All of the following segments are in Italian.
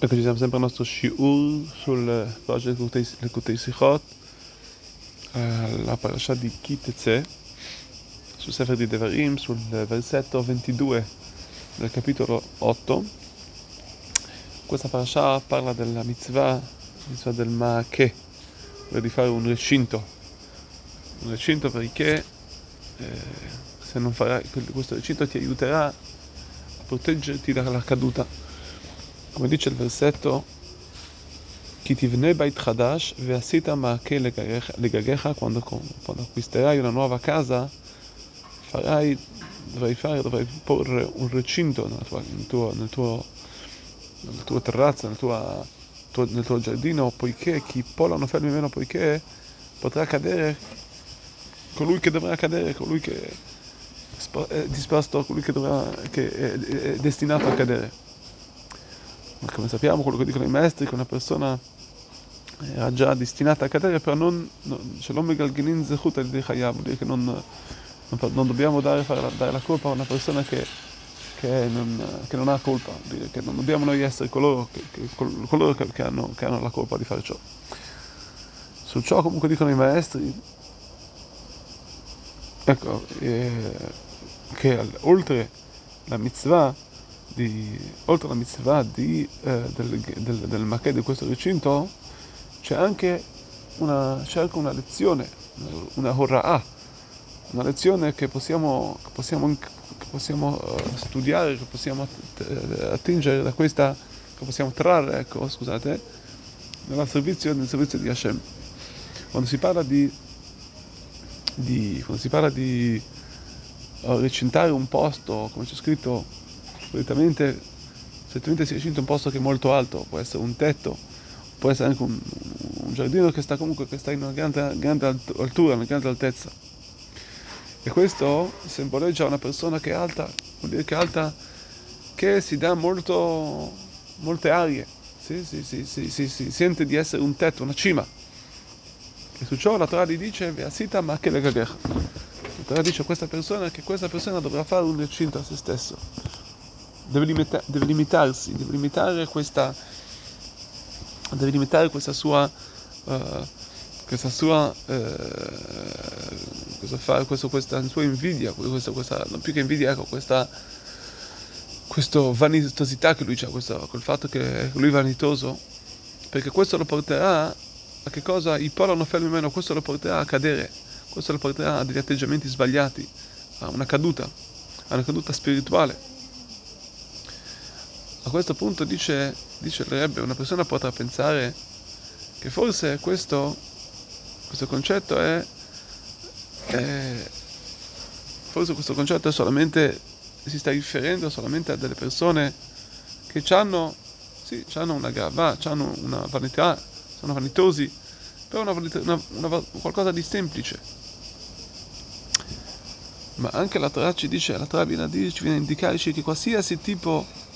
Eccoci, siamo sempre al nostro shiur sul progetto Lekutei Sichot, eh, la parasha di Kiteze, sul Sefer di Devarim, sul versetto 22 del capitolo 8. Questa parasha parla della mitzvah, mitzvah del Maakeh, ovvero di fare un recinto, un recinto perché eh, se non farai questo recinto ti aiuterà a proteggerti dalla caduta come dice il versetto, Chi tivne bait chadash ve'asita ma'ake legagecha, quando, quando acquisterai una nuova casa, farai, dovrai fare, dovrai porre un recinto nella tua, nel tuo, nel tuo, nella tua terrazza, nel, tuo, nel tuo giardino, poiché chi polano fermi meno, poiché potrà cadere colui che dovrà cadere, colui che è disposto, colui che, dovrà, che è destinato a cadere. Come sappiamo, quello che dicono i maestri, che una persona era già destinata a cadere, però non, Shalom Megalginin Zechut al vuol dire che non, non, dobbiamo dare, fare, dare, la colpa a una persona che, che, non, che non, ha colpa, dire che non dobbiamo noi essere coloro, che, coloro hanno, che hanno la colpa di fare ciò. Su ciò comunque dicono i maestri, ecco, eh, che oltre la mitzvah di, oltre alla mitzvah di, eh, del, del, del Makkeh di questo recinto, c'è anche una, c'è anche una lezione, una horra'ah, una lezione che possiamo, che possiamo, che possiamo uh, studiare, che possiamo attingere da questa, che possiamo trarre, ecco, scusate, nel servizio, nel servizio di Hashem. Quando si parla di, di, quando si parla di uh, recintare un posto, come c'è scritto solitamente, solitamente si recinta un posto che è molto alto, può essere un tetto, può essere anche un, un giardino che sta comunque che sta in una grande, grande altura, una grande altezza. E questo simboleggia una persona che è alta, vuol dire che è alta, che si dà molto, molte arie, si, si, si, si, sente di essere un tetto, una cima. E su ciò la Torah gli dice, Veasita ma che le La Torah dice a questa persona che questa persona dovrà fare un recinto a se stesso deve, limita- deve limitarsi, deve limitare questa, deve limitare questa sua, uh, questa sua, uh, fa, questo, questa sua invidia, questa, questa, non più che invidia, ecco, questa, questa vanitosità che lui ha, questo, quel fatto che lui è vanitoso, perché questo lo porterà a che cosa? I polano fermi meno, questo lo porterà a cadere, questo lo porterà a degli atteggiamenti sbagliati, a una caduta, a una caduta spirituale. A questo punto dice, dice il Rebbe, una persona potrà pensare che forse questo, questo concetto è, è, forse questo concetto è solamente, si sta riferendo solamente a delle persone che hanno, sì, hanno una gava, hanno una vanità, sono vanitosi, però una, una, una, qualcosa di semplice. Ma anche la Torah ci dice, la Torah viene a dire, ci viene a indicarci che qualsiasi tipo di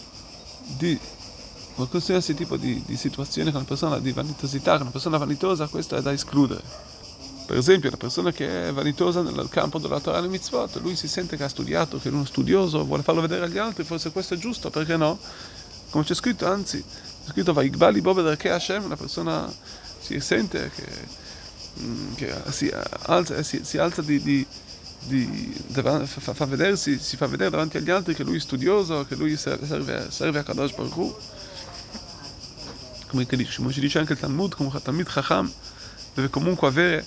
qualsiasi tipo di, di situazione con una persona di vanitosità, con una persona vanitosa, questo è da escludere. Per esempio, una persona che è vanitosa nel campo della Torah e mitzvot, lui si sente che ha studiato, che è uno studioso, vuole farlo vedere agli altri, forse questo è giusto, perché no? Come c'è scritto, anzi, c'è scritto Vaikbali Bobe che Hashem, una persona si sente che, mm, che si alza, si, si alza di, di di, fa, fa vedersi, si fa vedere davanti agli altri che lui è studioso, che lui serve, serve a Kadosh Baruch Hu. Come, come ci dice anche il Talmud, come Talmud Chacham deve comunque avere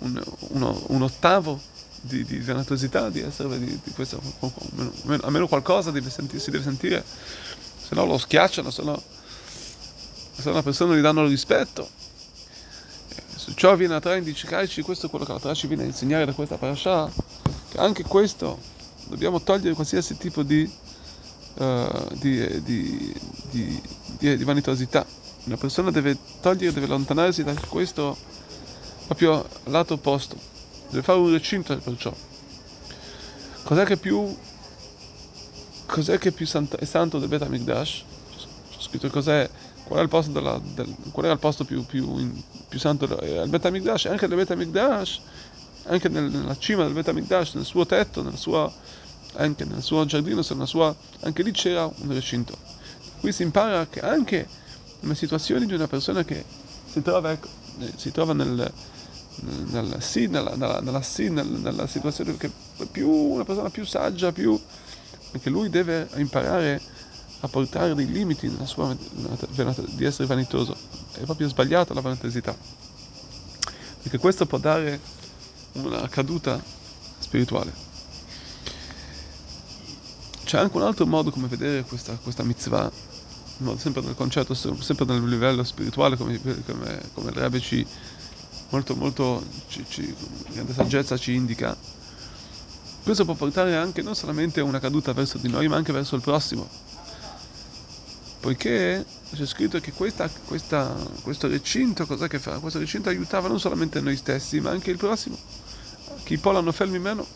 un, uno, un ottavo di, di vanitosità, di essere di, di questo, almeno, almeno qualcosa deve sentire, si deve sentire, se no lo schiacciano, se no, se no una persona gli danno rispetto. Ciò viene a indicarci, questo è quello che la ci viene a insegnare da questa parasha, che anche questo dobbiamo togliere qualsiasi tipo di, uh, di, di, di, vanitosità. Una persona deve togliere, deve allontanarsi da questo proprio lato opposto, deve fare un recinto perciò. Cos'è che più, cos'è che più santo, è santo del Bet HaMikdash? C'è scritto cos'è qual, è il posto della, del, qual era il posto più, più, in, più santo al Bet HaMikdash, anche nel Bet HaMikdash, anche nella cima del Bet HaMikdash, nel suo tetto, nel suo, anche nel suo giardino, sua, anche lì c'era un recinto. Qui si impara che anche nelle situazioni di una persona che si trova, ecco, si trova nel, nel, sì, nella, nella, nella, sì, nella, situazione che più una persona più saggia, più, perché lui deve imparare a portare dei limiti nella sua di essere vanitoso. È proprio sbagliata la vanitosità. Perché questo può dare una caduta spirituale. C'è anche un altro modo come vedere questa, questa mitzvah, sempre nel concetto, sempre nel livello spirituale, come, come, come il Rebbe ci, molto, molto, ci, ci, grande saggezza ci indica. Questo può portare anche non solamente a una caduta verso di noi, ma anche verso il prossimo. Poiché c'è scritto che questa, questa, questo recinto, cosa che fa? Questo recinto aiutava non solamente noi stessi, ma anche il prossimo. Chi poi l'hanno fermi meno,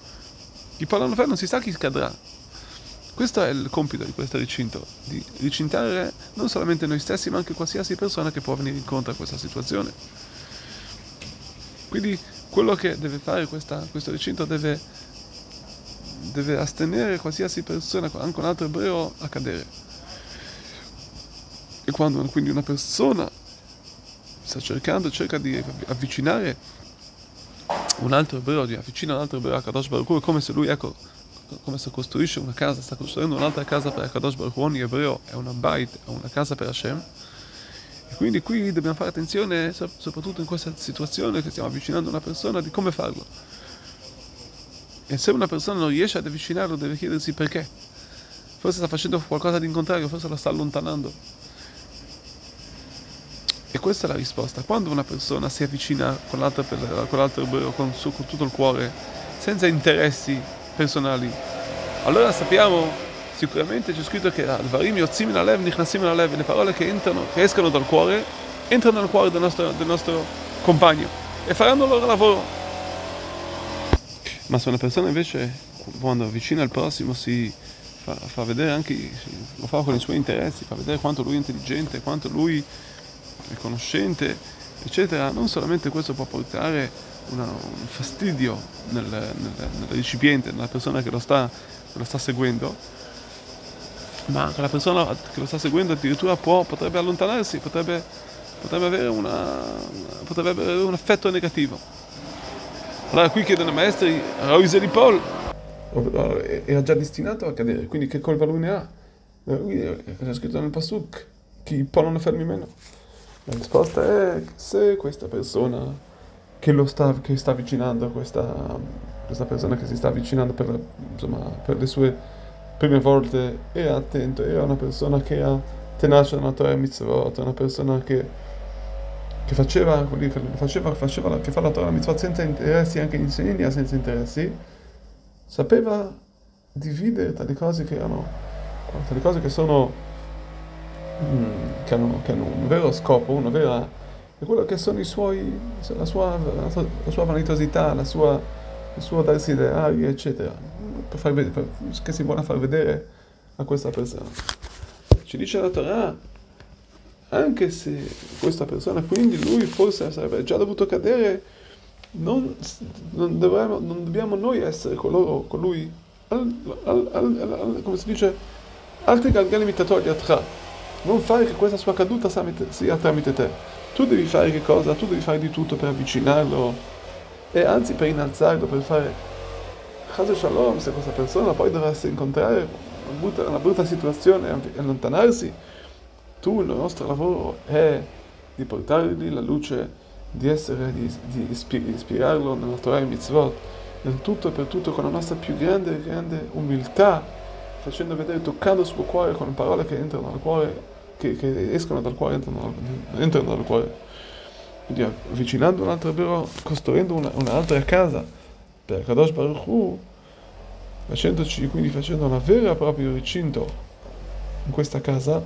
chi l'hanno fermi non si sa chi cadrà. Questo è il compito di questo recinto, di recintare non solamente noi stessi, ma anche qualsiasi persona che può venire incontro a questa situazione. Quindi quello che deve fare questa, questo recinto deve, deve astenere qualsiasi persona, anche un altro ebreo, a cadere. Quando quindi una persona sta cercando, cerca di avvicinare un altro ebreo, di avvicinare un altro ebreo a Kadosh Baruch è come se lui, ecco, come se costruisce una casa, sta costruendo un'altra casa per Kadosh Baruch ogni ebreo è una bait, è una casa per Hashem. E quindi qui dobbiamo fare attenzione, soprattutto in questa situazione che stiamo avvicinando una persona, di come farlo. E se una persona non riesce ad avvicinarlo, deve chiedersi perché. Forse sta facendo qualcosa di contrario, forse lo sta allontanando. Questa è la risposta. Quando una persona si avvicina con l'altro, con l'altro con, con tutto il cuore, senza interessi personali. Allora sappiamo, sicuramente c'è scritto che Alvarim Yotzim Alev, Nichnasim Alev, le parole che entrano, che escono dal cuore, entrano nel cuore del nostro, del nostro compagno e faranno il loro lavoro. Ma se una persona invece, quando avvicina al prossimo, si fa, fa vedere anche, lo fa con i suoi interessi, fa vedere quanto lui è intelligente, quanto lui è conoscente, eccetera, non solamente questo può portare una, un fastidio nel, nel, nel, recipiente, nella persona che lo, sta, che lo sta seguendo, ma la persona che lo sta seguendo addirittura può, potrebbe allontanarsi, potrebbe, potrebbe, avere una, potrebbe, avere un effetto negativo. Allora qui chiedono ai maestri, Roise di Paul era già destinato a cadere, quindi che colpa lui ne ha? Lui è scritto nel Pasuk, chi può non ne fermi meno. La risposta è se questa persona che, lo sta, che sta avvicinando, questa, questa persona che si sta avvicinando per, insomma, per le sue prime volte, è attento, è una persona che ha tenace nella Torah Mitzvot, una persona che, che faceva, faceva, faceva, che fa la Torah Mitzvot senza interessi, anche insegna senza interessi, sapeva dividere tra le cose che erano, tra cose che sono, mm, che hanno, un vero scopo, una vera e quello che sono i suoi, la sua, la sua vanitosità, la sua, il suo desiderio, eccetera, per far vedere, per, che si vuole far vedere a questa persona. Ci dice la Torah, anche se questa persona, quindi lui forse sarebbe già dovuto cadere, non, non, dovremmo, non dobbiamo noi essere coloro, colui, al, al, al, come si dice, altri galgali imitatori a tra, non fare che questa sua caduta sia tramite te. Tu devi fare che cosa? Tu devi fare di tutto per avvicinarlo. E anzi per innalzarlo, per fare Chase Shalom, se questa persona poi dovesse incontrare una brutta, una brutta situazione e allontanarsi, tu, il nostro lavoro è di portargli la luce, di essere, di, di ispirarlo nella Torah e Mitzvot, nel tutto e per tutto con la nostra più grande, grande umiltà, facendo vedere, toccando il suo cuore con parole che entrano al cuore che, che escono dal cuore, entrano, entrano dal cuore. Quindi avvicinando un altro albero, costruendo una, un'altra casa per Kadosh Baruch Hu, facendoci, quindi facendo una vera e propria recinto in questa casa,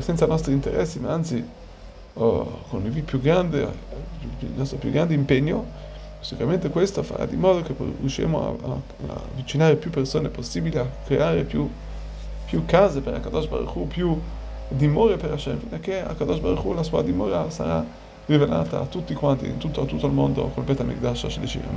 senza nostri interessi, ma anzi oh, con il più grande, il nostro più grande impegno, sicuramente questo farà di modo che riusciremo a, a, a avvicinare più persone possibili, a creare più, più case per Kadosh Baruch Hu, più dimore per Hashem, fino a che a Kadosh Baruch Hu la sua dimora sarà rivelata a tutti quanti, in tutto, a tutto il mondo, col Bet HaMikdash, Amen.